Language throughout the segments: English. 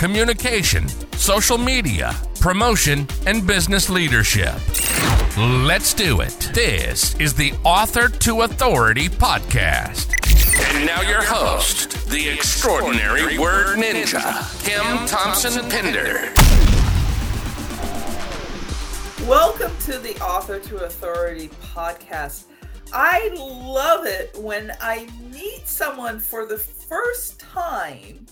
communication, social media, promotion, and business leadership. Let's do it. This is the Author to Authority podcast. And now your host, the extraordinary word ninja, Kim Thompson Pinder. Welcome to the Author to Authority podcast. I love it when I meet someone for the first time,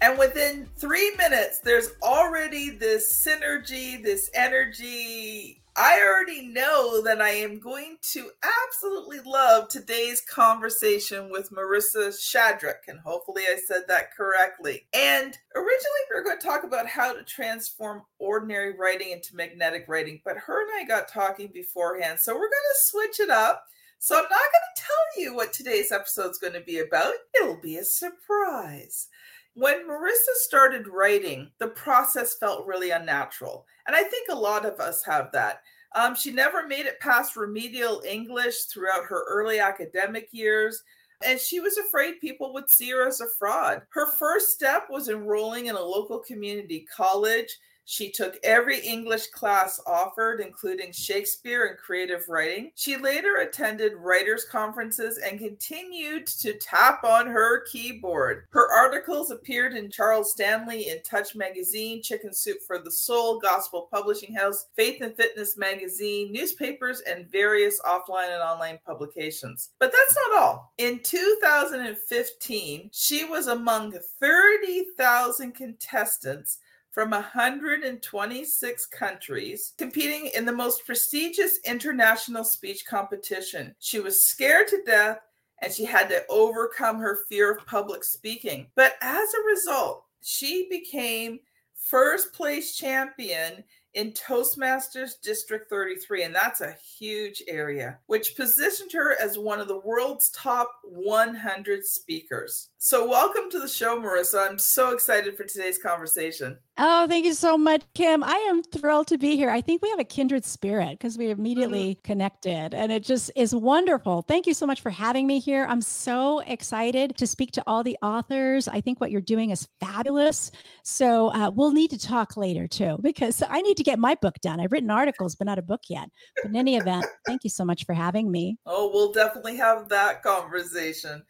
and within three minutes, there's already this synergy, this energy. I already know that I am going to absolutely love today's conversation with Marisa Shadrick, and hopefully I said that correctly. And originally, we were going to talk about how to transform ordinary writing into magnetic writing, but her and I got talking beforehand, so we're going to switch it up. So I'm not going to tell you what today's episode is going to be about. It'll be a surprise. When Marisa started writing, the process felt really unnatural. And I think a lot of us have that. Um, she never made it past remedial English throughout her early academic years, and she was afraid people would see her as a fraud. Her first step was enrolling in a local community college. She took every English class offered, including Shakespeare and creative writing. She later attended writers' conferences and continued to tap on her keyboard. Her articles appeared in Charles Stanley in Touch Magazine, Chicken Soup for the Soul, Gospel Publishing House, Faith and Fitness Magazine, newspapers, and various offline and online publications. But that's not all. In 2015, she was among 30,000 contestants from 126 countries competing in the most prestigious international speech competition. She was scared to death and she had to overcome her fear of public speaking. But as a result, she became first place champion in Toastmasters District 33, and that's a huge area, which positioned her as one of the world's top 100 speakers. So, welcome to the show, Marisa. I'm so excited for today's conversation. Oh, thank you so much, Kim. I am thrilled to be here. I think we have a kindred spirit because we immediately mm-hmm. connected, and it just is wonderful. Thank you so much for having me here. I'm so excited to speak to all the authors. I think what you're doing is fabulous. So, uh, we'll need to talk later too, because I need to get my book done. I've written articles, but not a book yet. But in any event, thank you so much for having me. Oh, we'll definitely have that conversation.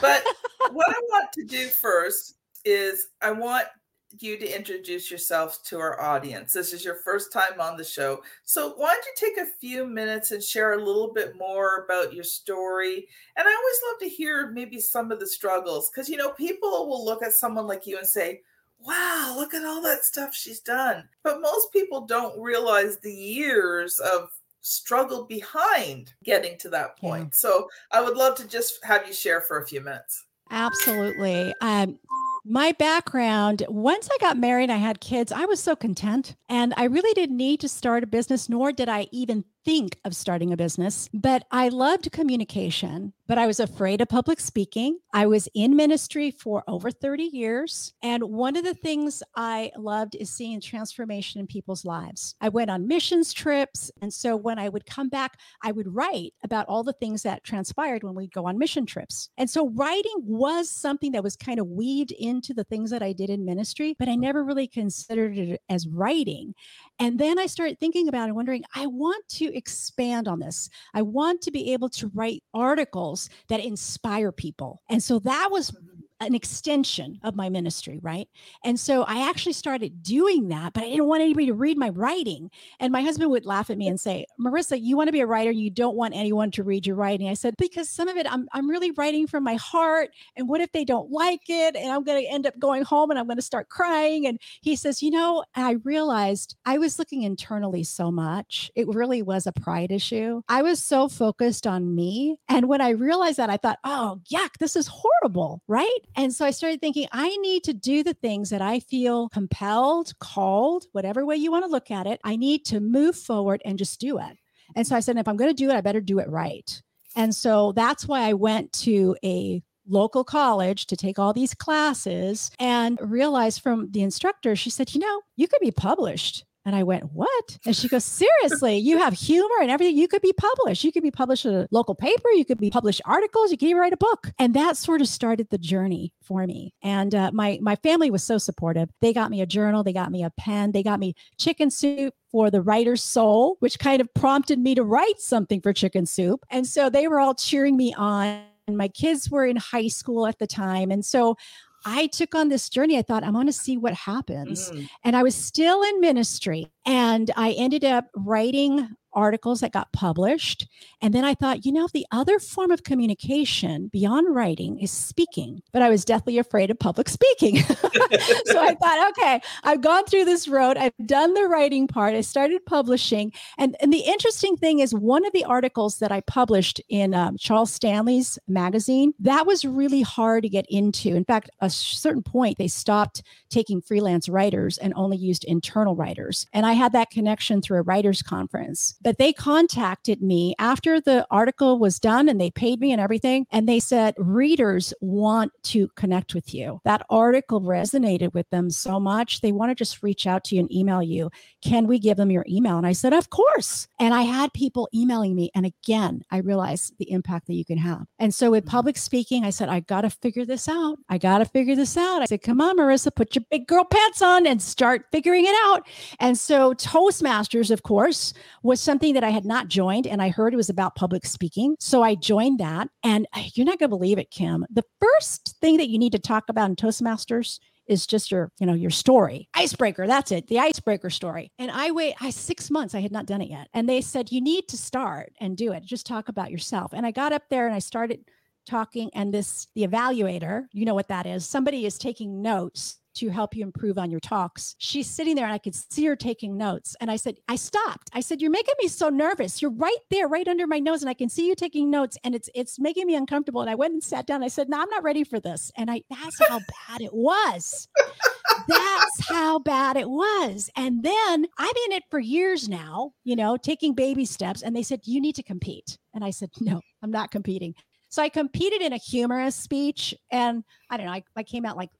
But what I want to do first is I want you to introduce yourself to our audience. This is your first time on the show. So, why don't you take a few minutes and share a little bit more about your story? And I always love to hear maybe some of the struggles because, you know, people will look at someone like you and say, wow, look at all that stuff she's done. But most people don't realize the years of struggle behind getting to that point. Yeah. So I would love to just have you share for a few minutes. Absolutely. Um, my background, once I got married, and I had kids, I was so content. And I really didn't need to start a business, nor did I even think of starting a business, but I loved communication, but I was afraid of public speaking. I was in ministry for over 30 years. And one of the things I loved is seeing transformation in people's lives. I went on missions trips. And so when I would come back, I would write about all the things that transpired when we'd go on mission trips. And so writing was something that was kind of weaved into the things that I did in ministry, but I never really considered it as writing. And then I started thinking about it, wondering, I want to expand on this. I want to be able to write articles that inspire people. And so that was mm-hmm an extension of my ministry, right? And so I actually started doing that, but I didn't want anybody to read my writing. And my husband would laugh at me and say, Marisa, you want to be a writer, you don't want anyone to read your writing. I said, because some of it I'm, I'm really writing from my heart. And what if they don't like it? And I'm going to end up going home and I'm going to start crying. And he says, you know, I realized I was looking internally so much. It really was a pride issue. I was so focused on me. And when I realized that, I thought, oh, yuck, this is horrible, right? And so I started thinking, I need to do the things that I feel compelled, called, whatever way you want to look at it. I need to move forward and just do it. And so I said, if I'm going to do it, I better do it right. And so that's why I went to a local college to take all these classes and realized from the instructor, she said, you know, you could be published. And I went, What? And she goes, Seriously, you have humor and everything. You could be published. You could be published in a local paper. You could be published articles. You could even write a book. And that sort of started the journey for me. And uh, my, my family was so supportive. They got me a journal, they got me a pen, they got me chicken soup for the writer's soul, which kind of prompted me to write something for chicken soup. And so they were all cheering me on and my kids were in high school at the time. And so I took on this journey. I thought, I'm going to see what happens. Mm. And I was still in ministry. And I ended up writing articles that got published. And then I thought, you know, the other form of communication beyond writing is speaking, but I was deathly afraid of public speaking. so I thought, okay, I've gone through this road. I've done the writing part. I started publishing. And, and the interesting thing is, one of the articles that I published in um, Charles Stanley's magazine, that was really hard to get into. In fact, a certain point, they stopped taking freelance writers and only used internal writers. And I had that connection through a writers conference. But they contacted me after the article was done and they paid me and everything. And they said, readers want to connect with you. That article resonated with them so much. They want to just reach out to you and email you. Can we give them your email? And I said, Of course. And I had people emailing me. And again, I realized the impact that you can have. And so with mm-hmm. public speaking, I said, I got to figure this out. I got to figure this out. I said, Come on, Marisa, put your big girl pants on and start figuring it out. And so Toastmasters, of course, was something something that I had not joined and I heard it was about public speaking. So I joined that. And uh, you're not going to believe it, Kim. The first thing that you need to talk about in Toastmasters is just your, you know, your story. Icebreaker, that's it. The icebreaker story. And I wait, I 6 months I had not done it yet. And they said you need to start and do it. Just talk about yourself. And I got up there and I started talking and this the evaluator, you know what that is. Somebody is taking notes to help you improve on your talks. She's sitting there and I could see her taking notes. And I said, I stopped. I said, You're making me so nervous. You're right there, right under my nose. And I can see you taking notes and it's it's making me uncomfortable. And I went and sat down. I said, No, I'm not ready for this. And I that's how bad it was. That's how bad it was. And then I'm in it for years now, you know, taking baby steps. And they said, You need to compete. And I said, No, I'm not competing. So I competed in a humorous speech. And I don't know, I, I came out like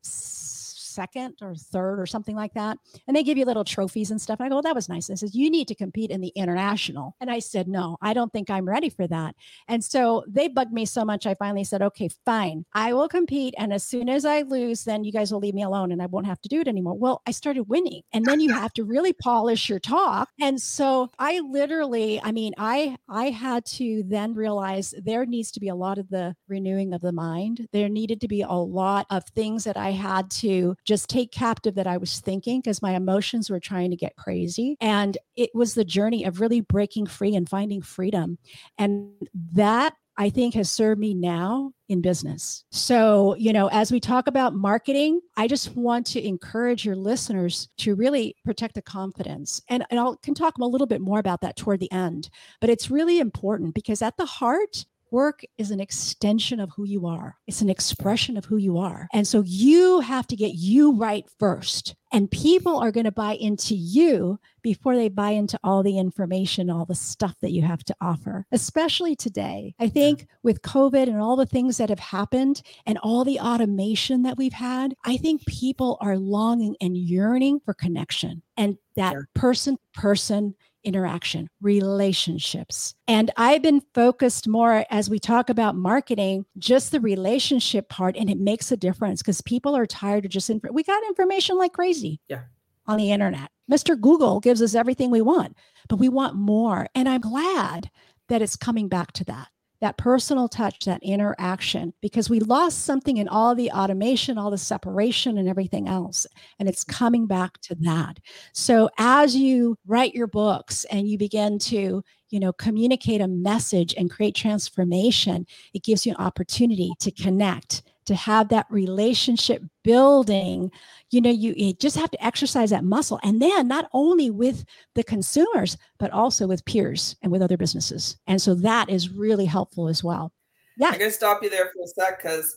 second or third or something like that. And they give you little trophies and stuff. And I go, well, that was nice. And says, you need to compete in the international. And I said, no, I don't think I'm ready for that. And so they bugged me so much. I finally said, okay, fine, I will compete. And as soon as I lose, then you guys will leave me alone and I won't have to do it anymore. Well, I started winning. And then you have to really polish your talk. And so I literally, I mean, I I had to then realize there needs to be a lot of the renewing of the mind. There needed to be a lot of things that I had to just take captive that I was thinking because my emotions were trying to get crazy. And it was the journey of really breaking free and finding freedom. And that I think has served me now in business. So, you know, as we talk about marketing, I just want to encourage your listeners to really protect the confidence. And, and I can talk a little bit more about that toward the end, but it's really important because at the heart, Work is an extension of who you are. It's an expression of who you are. And so you have to get you right first. And people are going to buy into you before they buy into all the information, all the stuff that you have to offer, especially today. I think with COVID and all the things that have happened and all the automation that we've had, I think people are longing and yearning for connection and that person person interaction, relationships. And I've been focused more as we talk about marketing, just the relationship part, and it makes a difference because people are tired of just, inf- we got information like crazy. Yeah. On the internet. Mr. Google gives us everything we want, but we want more. And I'm glad that it's coming back to that that personal touch, that interaction, because we lost something in all the automation, all the separation, and everything else. And it's coming back to that. So as you write your books and you begin to, you know, communicate a message and create transformation, it gives you an opportunity to connect to have that relationship building you know you, you, just have to exercise that muscle and then not only with the consumers but also with peers and with other businesses and so that is really helpful as well yeah i'm going to stop you there for a sec because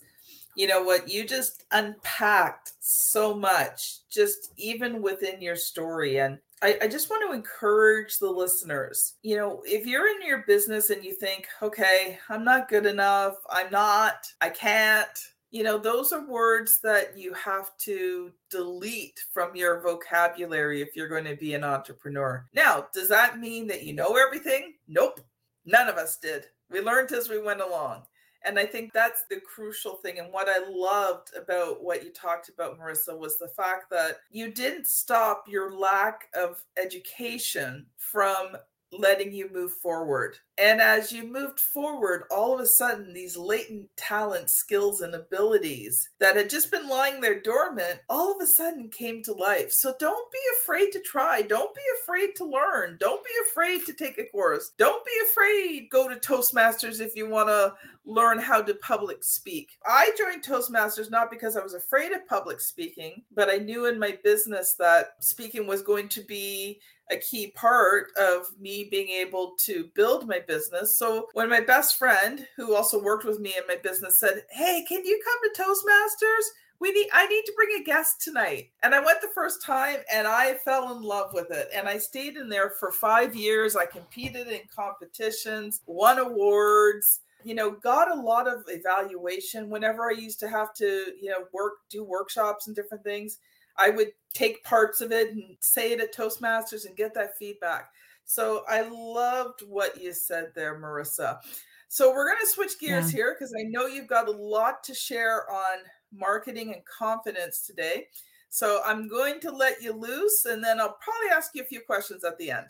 You know what? You just unpacked so much, just even within your story. And I, I, just want to encourage the listeners. You know, if you're in your business and you think, okay, I'm not good enough, I'm not, I can't, you know, those are words that you have to delete from your vocabulary if you're going to be an entrepreneur. Now, does that mean that you know everything? Nope. None of us did. We learned as we went along. And I think that's the crucial thing. And what I loved about what you talked about, Marisa, was the fact that you didn't stop your lack of education from letting you move forward. And as you moved forward, all of a sudden, these latent talents, skills, and abilities that had just been lying there dormant all of a sudden came to life. So don't be afraid to try. Don't be afraid to learn. Don't be afraid to take a course. Don't be afraid go to Toastmasters if you want to learn how to public speak. I joined Toastmasters not because I was afraid of public speaking, but I knew in my business that speaking was going to be a key part of me being able to build my business. So when my best friend, who also worked with me in my business, said, Hey, can you come to Toastmasters? We need I need to bring a guest tonight. And I went the first time and I fell in love with it. And I stayed in there for five years. I competed in competitions, won awards you know got a lot of evaluation whenever i used to have to you know work do workshops and different things I would take parts of it and say it at Toastmasters and get that feedback. So I loved what you said there, Marisa. So we're going to switch gears yeah. here because I know you've got a lot to share on marketing and confidence today. So I'm going to let you loose and then I'll probably ask you a few questions at the end.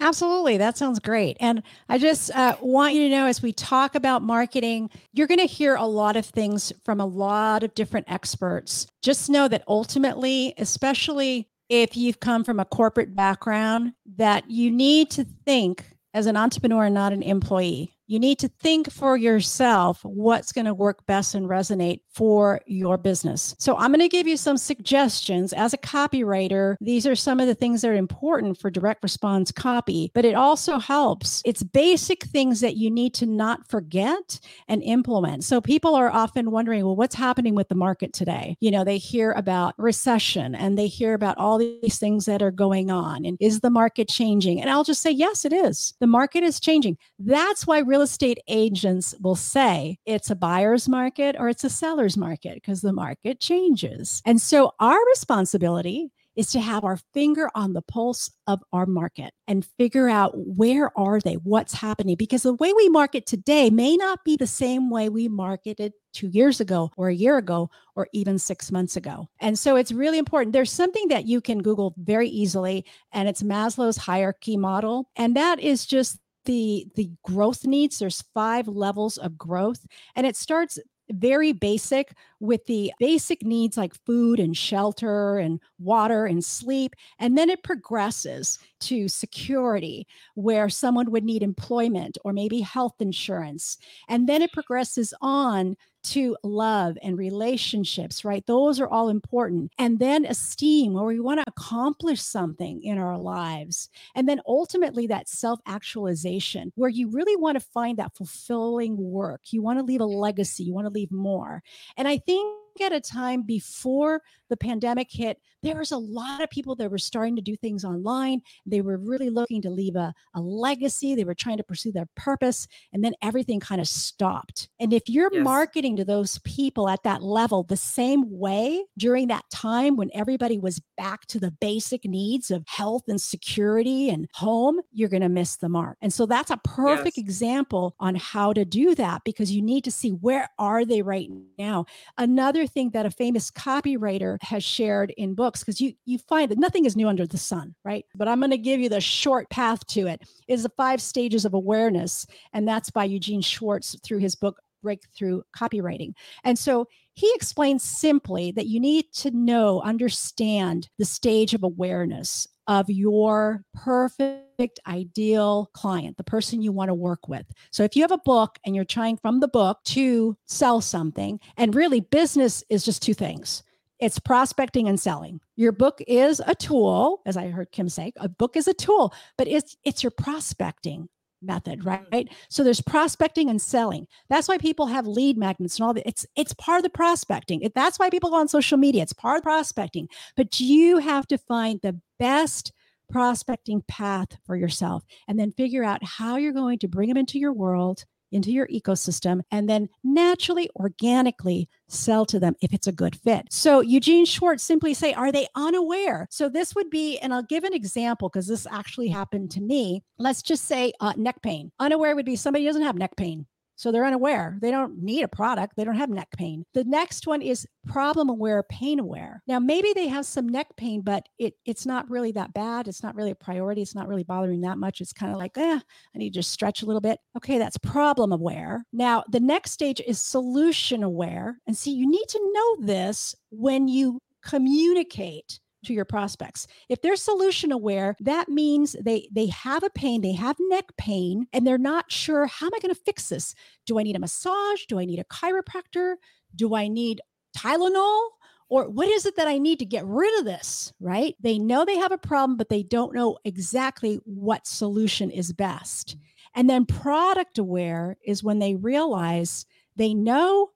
Absolutely. That sounds great. And I just uh, want you to know as we talk about marketing, you're going to hear a lot of things from a lot of different experts. Just know that ultimately, especially if you've come from a corporate background, that you need to think as an entrepreneur, not an employee. You need to think for yourself what's going to work best and resonate for your business. So, I'm going to give you some suggestions as a copywriter. These are some of the things that are important for direct response copy, but it also helps. It's basic things that you need to not forget and implement. So, people are often wondering, well, what's happening with the market today? You know, they hear about recession and they hear about all these things that are going on. And is the market changing? And I'll just say, yes, it is. The market is changing. That's why real real estate agents will say it's a buyer's market or it's a seller's market because the market changes. And so our responsibility is to have our finger on the pulse of our market and figure out where are they what's happening because the way we market today may not be the same way we marketed 2 years ago or a year ago or even 6 months ago. And so it's really important there's something that you can google very easily and it's Maslow's hierarchy model and that is just the the growth needs there's five levels of growth and it starts very basic with the basic needs like food and shelter and water and sleep. And then it progresses to security, where someone would need employment or maybe health insurance. And then it progresses on to love and relationships, right? Those are all important. And then esteem, where we want to accomplish something in our lives. And then ultimately, that self actualization, where you really want to find that fulfilling work. You want to leave a legacy, you want to leave more. And I think at a time before the pandemic hit, there was a lot of people that were starting to do things online. They were really looking to leave a, a legacy. They were trying to pursue their purpose. And then everything kind of stopped. And if you're yes. marketing to those people at that level the same way during that time when everybody was back to the basic needs of health and security and home, you're going to miss the mark. And so that's a perfect yes. example on how to do that because you need to see where are they right now. Another thing that a famous copywriter has shared in books because you you find that nothing is new under the sun, right? But I'm going to give you the short path to it. Is the five stages of awareness, and that's by Eugene Schwartz through his book Breakthrough Copywriting. And so he explains simply that you need to know, understand the stage of awareness of your perfect ideal client, the person you want to work with. So if you have a book and you're trying from the book to sell something, and really business is just two things it's prospecting and selling. Your book is a tool, as I heard Kim say, a book is a tool, but it's it's your prospecting. Method, right? So there's prospecting and selling. That's why people have lead magnets and all that. It's it's part of the prospecting. It, that's why people go on social media. It's part of prospecting. But you have to find the best prospecting path for yourself and then figure out how you're going to bring them into your world into your ecosystem and then naturally, organically sell to them if it's a good fit. So Eugene Schwartz simply say, are they unaware? So this would be, and I'll give an example because this actually happened to me. Let's just say uh, neck pain. Unaware would be somebody doesn't have neck pain. So they're unaware. They don't need a product. They don't have neck pain. The next one is problem aware, pain aware. Now maybe they have some neck pain, but it it's not really that bad. It's not really a priority. It's not really bothering that much. It's kind of like, eh, I need to just stretch a little bit. Okay, that's problem aware. Now the next stage is solution aware. And see, you need to know this when you communicate to your prospects. If they're solution aware, that means they they have a pain, they have neck pain and they're not sure how am I going to fix this? Do I need a massage? Do I need a chiropractor? Do I need Tylenol? Or what is it that I need to get rid of this, right? They know they have a problem but they don't know exactly what solution is best. And then product aware is when they realize they know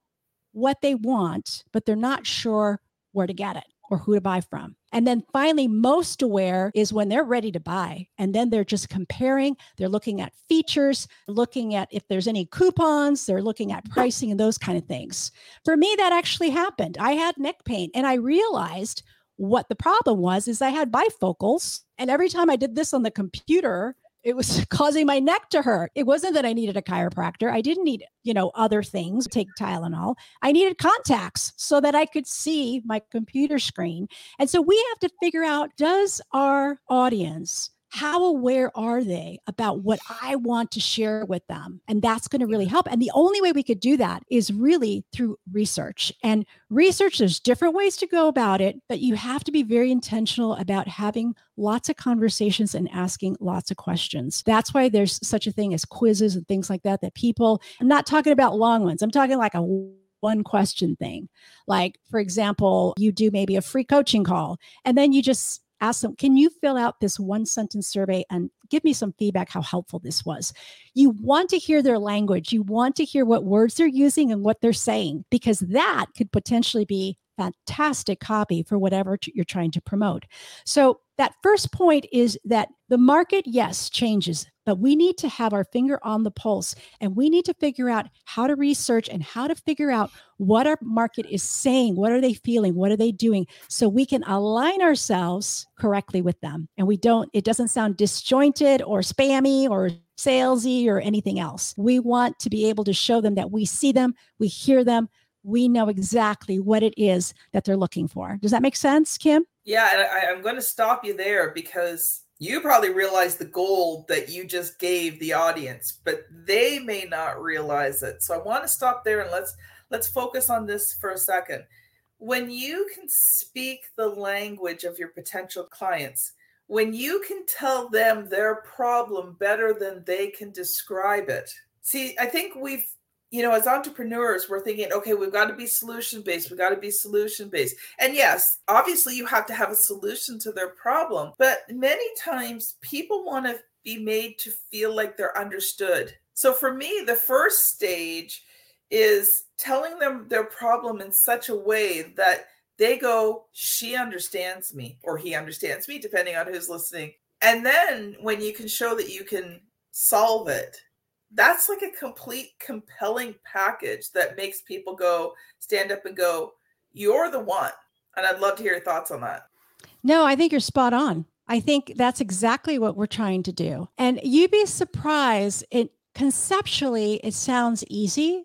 what they want, but they're not sure where to get it or who to buy from. And then finally, most aware is when they're ready to buy. And then they're just comparing, they're looking at features, looking at if there's any coupons, they're looking at mm-hmm. pricing and those kind of things. For me, that actually happened. I had neck pain and I realized what the problem was is I had bifocals. And every time I did this on the computer, it was causing my neck to hurt. It wasn't that I needed a chiropractor. I didn't need, you know, other things, take Tylenol. I needed contacts so that I could see my computer screen. And so we have to figure out does our audience how aware are they about what I want to share with them? And that's going to really help. And the only way we could do that is really through research. And research, there's different ways to go about it, but you have to be very intentional about having lots of conversations and asking lots of questions. That's why there's such a thing as quizzes and things like that, that people, I'm not talking about long ones, I'm talking like a one question thing. Like, for example, you do maybe a free coaching call and then you just ask them, can you fill out this one sentence survey and give me some feedback how helpful this was? You want to hear their language. You want to hear what words they're using and what they're saying, because that could potentially be fantastic copy for whatever you're trying to promote. So, that first point is that the market, yes, changes, but we need to have our finger on the pulse and we need to figure out how to research and how to figure out what our market is saying. What are they feeling? What are they doing? So we can align ourselves correctly with them. And we don't, it doesn't sound disjointed or spammy or salesy or anything else. We want to be able to show them that we see them, we hear them, we know exactly what it is that they're looking for. Does that make sense, Kim? Yeah, and I, I'm going to stop you there because you probably realize the goal that you just gave the audience, but they may not realize it. So I want to stop there and let's let's focus on this for a second. When you can speak the language of your potential clients, when you can tell them their problem better than they can describe it. See, I think we've you know, as entrepreneurs, we're thinking, okay, we've got to be solution based. We've got to be solution based. And yes, obviously, you have to have a solution to their problem. But many times, people want to be made to feel like they're understood. So for me, the first stage is telling them their problem in such a way that they go, she understands me, or he understands me, depending on who's listening. And then when you can show that you can solve it that's like a complete compelling package that makes people go stand up and go you're the one. And i'd love to hear your thoughts on that. No i think you're spot on. I think that's exactly what we're trying to do. And you'd be surprised it conceptually it sounds easy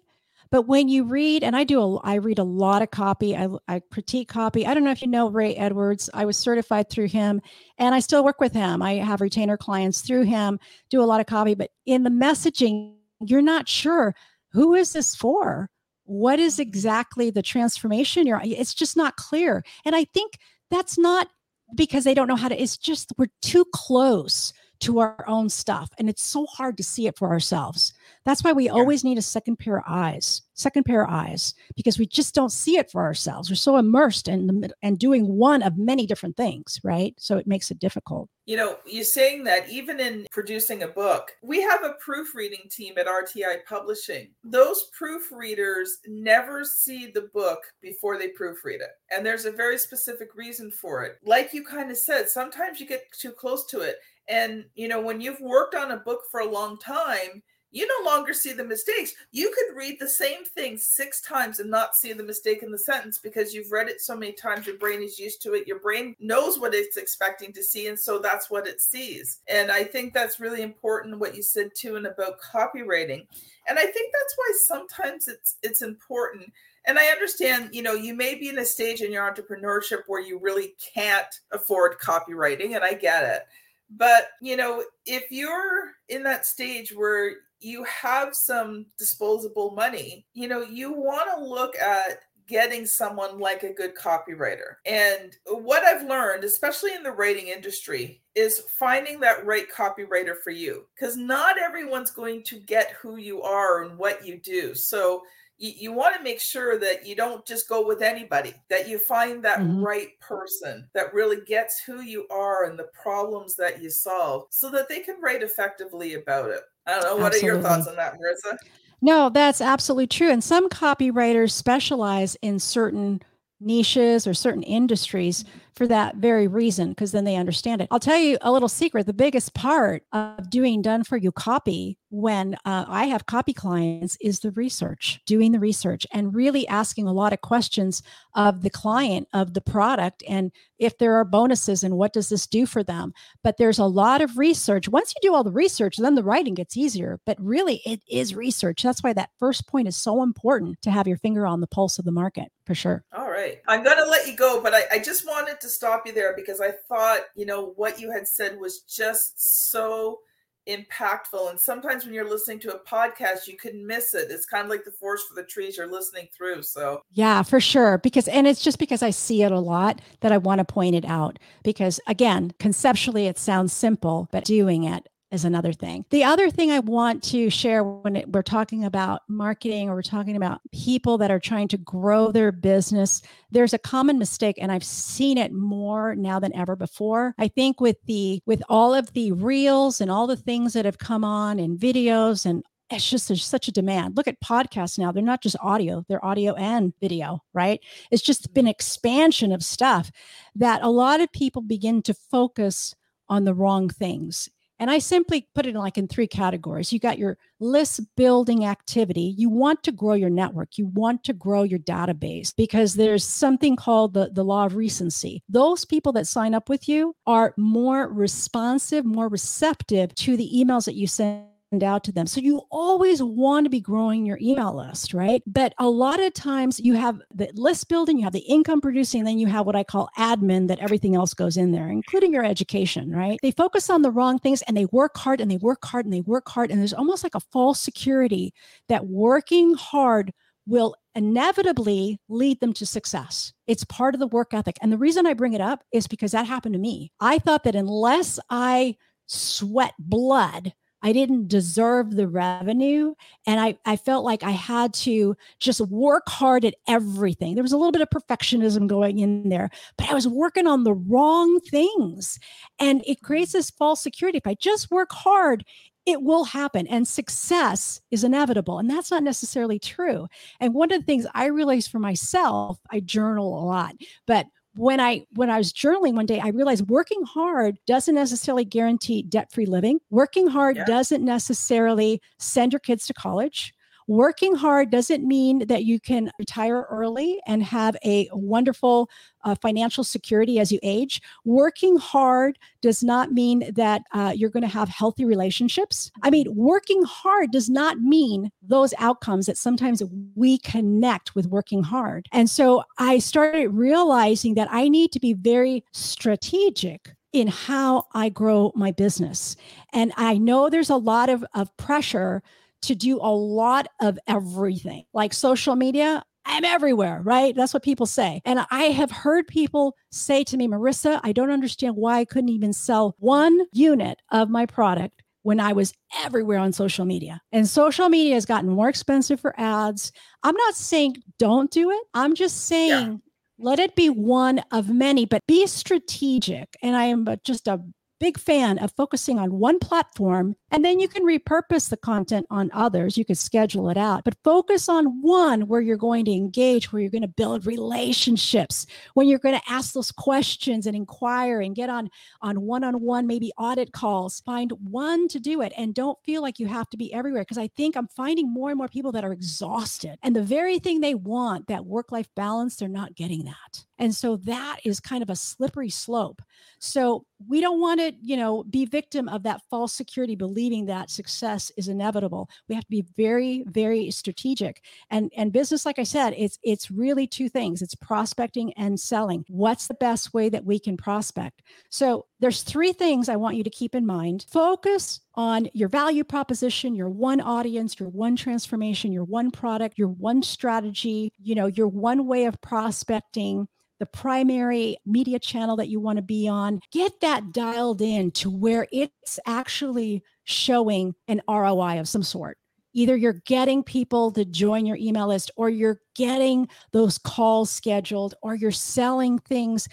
but when you read, and I do, a, I read a lot of copy. I, I critique copy. I don't know if you know Ray Edwards. I was certified through him, and I still work with him. I have retainer clients through him. Do a lot of copy, but in the messaging, you're not sure who is this for. What is exactly the transformation you're? It's just not clear, and I think that's not because they don't know how to. It's just we're too close to our own stuff. And it's so hard to see it for ourselves. That's why we yeah. always need a second pair of eyes, second pair of eyes, because we just don't see it for ourselves. We're so immersed in the and doing one of many different things, right? So it makes it difficult. You know, you're saying that even in producing a book, we have a proofreading team at RTI Publishing. Those proofreaders never see the book before they proofread it. And there's a very specific reason for it. Like you kind of said, sometimes you get too close to it. And, you know, when you've worked on a book for a long time, you no longer see the mistakes. You could read the same thing six times and not see the mistake in the sentence because you've read it so many times, your brain is used to it. Your brain knows what it's expecting to see, and so that's what it sees. And I think that's really important what you said too, and about copywriting. And I think that's why sometimes it's it's important. And I understand, you know, you may be in a stage in your entrepreneurship where you really can't afford copywriting, and I get it. But, you know, if you're in that stage where you have some disposable money, you know, you want to look at getting someone like a good copywriter. And what I've learned, especially in the writing industry, is finding that right copywriter for you because not everyone's going to get who you are and what you do. So you, you want to make sure that you don't just go with anybody, that you find that mm-hmm. right person that really gets who you are and the problems that you solve so that they can write effectively about it. I don't know. What absolutely. are your thoughts on that, Marisa? No, that's absolutely true. And some copywriters specialize in certain niches or certain industries for that very reason because then they understand it. I'll tell you a little secret. The biggest part of doing done for you copy when uh, I have copy clients is the research, doing the research and really asking a lot of questions of the client, of the product, and if there are bonuses and what does this do for them. But there's a lot of research. Once you do all the research, then the writing gets easier. But really, it is research. That's why that first point is so important to have your finger on the pulse of the market for sure. All right. I'm going to let you go, but I, I just wanted to stop you there because I thought, you know, what you had said was just so impactful. And sometimes when you're listening to a podcast, you can miss it. It's kind of like the forest for the trees you're listening through. So, yeah, for sure. Because, and it's just because I see it a lot that I want to point it out. Because again, conceptually, it sounds simple, but doing it is another thing. The other thing I want to share when it, we're talking about marketing or we're talking about people that are trying to grow their business, there's a common mistake and I've seen it more now than ever before. I think with the with all of the reels and all the things that have come on and videos and it's just there's such a demand. Look at podcasts now. They're not just audio, they're audio and video, right? It's just mm-hmm. been expansion of stuff that a lot of people begin to focus on the wrong things and I simply put it in like in three categories. You got your list building activity. You want to grow your network. You want to grow your database because there's something called the, the law of recency. Those people that sign up with you are more responsive, more receptive to the emails that you send out to them. So you always want to be growing your email list, right? But a lot of times you have the list building, you have the income producing, and then you have what I call admin that everything else goes in there, including your education, right? They focus on the wrong things and they work hard and they work hard and they work hard. And there's almost like a false security that working hard will inevitably lead them to success. It's part of the work ethic. And the reason I bring it up is because that happened to me. I thought that unless I sweat blood, I didn't deserve the revenue. And I, I felt like I had to just work hard at everything. There was a little bit of perfectionism going in there, but I was working on the wrong things. And it creates this false security. If I just work hard, it will happen and success is inevitable. And that's not necessarily true. And one of the things I realized for myself, I journal a lot, but when I when I was journaling one day, I realized working hard doesn't necessarily guarantee debt-free living. Working hard yeah. doesn't necessarily send your kids to college. Working hard doesn't mean that you can retire early and have a wonderful uh, financial security as you age. Working hard does not mean that uh, you're going to have healthy relationships. I mean, working hard does not mean those outcomes that sometimes we connect with working hard. And so I started realizing that I need to be very strategic in how I grow my business. And I know there's a lot of, of pressure to do a lot of everything. Like social media, I'm everywhere, right? That's what people say. And I have heard people say to me, Marisa, I don't understand why I couldn't even sell one unit of my product when I was everywhere on social media. And social media has gotten more expensive for ads. I'm not saying don't do it. I'm just saying yeah. let it be one of many, but be strategic. And I am just a big fan of focusing on one platform and then you can repurpose the content on others. You could schedule it out, but focus on one where you're going to engage, where you're going to build relationships, when you're going to ask those questions and inquire and get on on one-on-one maybe audit calls. Find one to do it and don't feel like you have to be everywhere because I think I'm finding more and more people that are exhausted and the very thing they want, that work-life balance, they're not getting that. And so that is kind of a slippery slope. So we don't want to, you know, be victim of that false security believing that success is inevitable. We have to be very, very strategic. And and business, like I said, it's it's really two things. It's prospecting and selling. What's the best way that we can prospect? So there's three things I want you to keep in mind. Focus on your value proposition, your one audience, your one transformation, your one product, your one strategy, you know, your one way of prospecting the primary media channel that you want to be on, get that dialed in to where it's actually showing an ROI of some sort. Either you're getting people to join your email list, or you're getting those calls scheduled, or you're selling things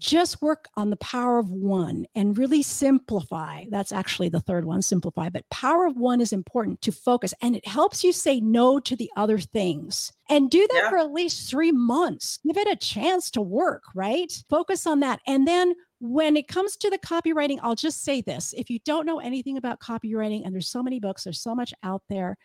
just work on the power of one and really simplify. That's actually the third one, simplify. But power of one is important to focus and it helps you say no to the other things. And do that yeah. for at least three months. Give it a chance to work, right? Focus on that. And then when it comes to the copywriting, I'll just say this if you don't know anything about copywriting, and there's so many books, there's so much out there,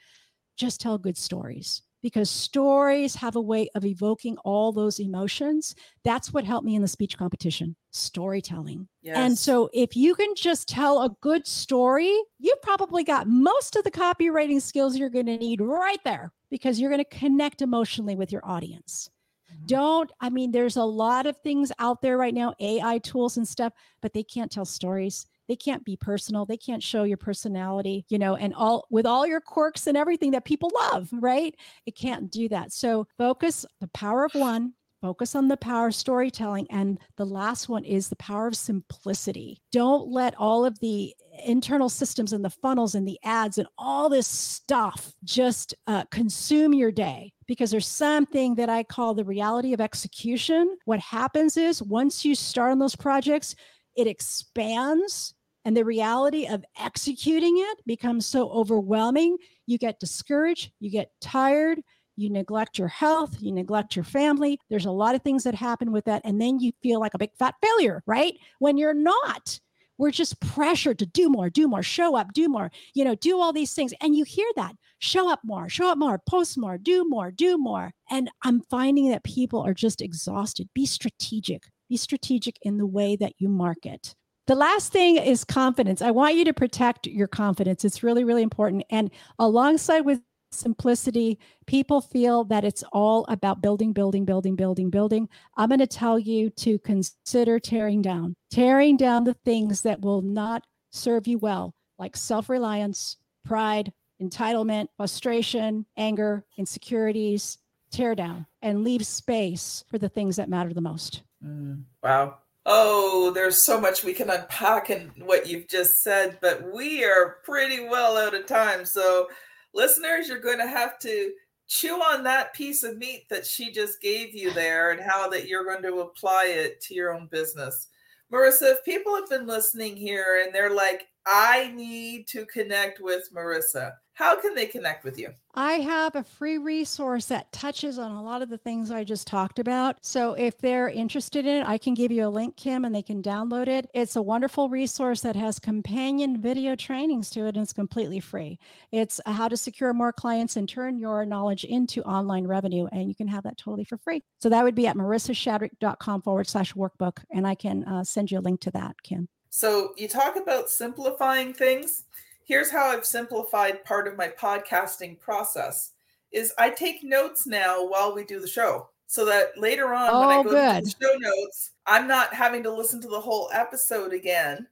just tell good stories because stories have a way of evoking all those emotions. That's what helped me in the speech competition storytelling. Yes. And so, if you can just tell a good story, you've probably got most of the copywriting skills you're going to need right there because you're going to connect emotionally with your audience. Mm-hmm. Don't, I mean, there's a lot of things out there right now, AI tools and stuff, but they can't tell stories they can't be personal they can't show your personality you know and all with all your quirks and everything that people love right? It can't do that. So focus the power of one focus on the power of storytelling and the last one is the power of simplicity. Don't let all of the internal systems and the funnels and the ads and all this stuff just uh, consume your day because there's something that i call the reality of execution. What happens is once you start on those projects it expands and the reality of executing it becomes so overwhelming. You get discouraged, you get tired, you neglect your health, you neglect your family. There's a lot of things that happen with that. And then you feel like a big fat failure, right? When you're not. We're just pressured to do more, do more, show up, do more, you know, do all these things. And you hear that show up more, show up more, post more, do more, do more. And I'm finding that people are just exhausted. Be strategic, be strategic in the way that you market. The last thing is confidence. I want you to protect your confidence. It's really, really important. And alongside with simplicity, people feel that it's all about building, building, building, building, building. I'm going to tell you to consider tearing down, tearing down the things that will not serve you well, like self reliance, pride, entitlement, frustration, anger, insecurities. Tear down and leave space for the things that matter the most. Mm, wow. Oh, there's so much we can unpack in what you've just said, but we are pretty well out of time. So, listeners, you're going to have to chew on that piece of meat that she just gave you there and how that you're going to apply it to your own business. Marisa, if people have been listening here and they're like, I need to connect with Marisa, how can they connect with you? I have a free resource that touches on a lot of the things I just talked about. So if they're interested in it, I can give you a link, Kim, and they can download it. It's a wonderful resource that has companion video trainings to it, and it's completely free. It's how to secure more clients and turn your knowledge into online revenue, and you can have that totally for free. So that would be at marisashadrick.com forward slash workbook, and I can uh, send you a link to that, Kim. So you talk about simplifying things here's how I've simplified part of my podcasting process is I take notes now while we do the show so that later on oh, when I oh, go good. to the show notes, I'm not having to listen to the whole episode again.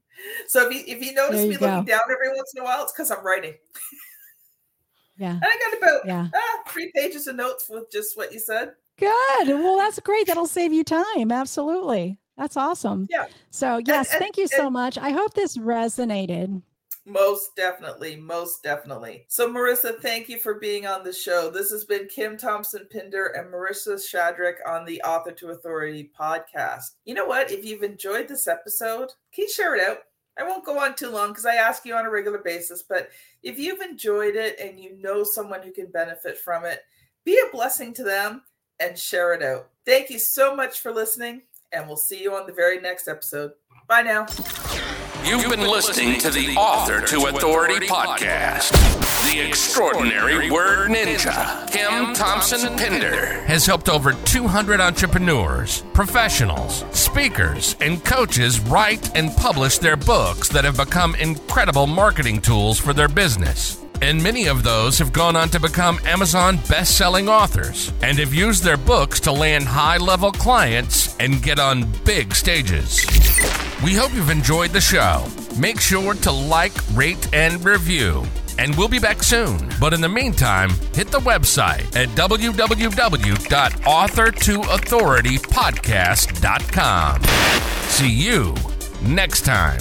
So if you, if you notice you me go. looking down every once in a while, it's because I'm writing. Yeah. And I got about Yeah. ah, three pages of notes with just what you said. Good. Well, that's great. That'll save you time. Absolutely. That's awesome. Yeah. So, yes, and- thank you so and- much. I hope this resonated. Most definitely, most definitely. So, Marisa, thank you for being on the show. This has been Kim Thompson Pinder and Marisa Shadrick on the Author to Authority podcast. You know what? If you've enjoyed this episode, can you share it out? I won't go on too long because I ask you on a regular basis, but if you've enjoyed it and you know someone who can benefit from it, be a blessing to them and share it out. Thank you so much for listening, and we'll see you on the very next episode. Bye now. You've been listening to the Author to Authority podcast. The extraordinary word ninja, Kim Thompson Pinder, has helped over 200 entrepreneurs, professionals, speakers, and coaches write and publish their books that have become incredible marketing tools for their business. And many of those have gone on to become Amazon best selling authors and have used their books to land high level clients and get on big stages. We hope you've enjoyed the show. Make sure to like, rate, and review. And we'll be back soon. But in the meantime, hit the website at www.authortoauthoritypodcast.com. See you next time.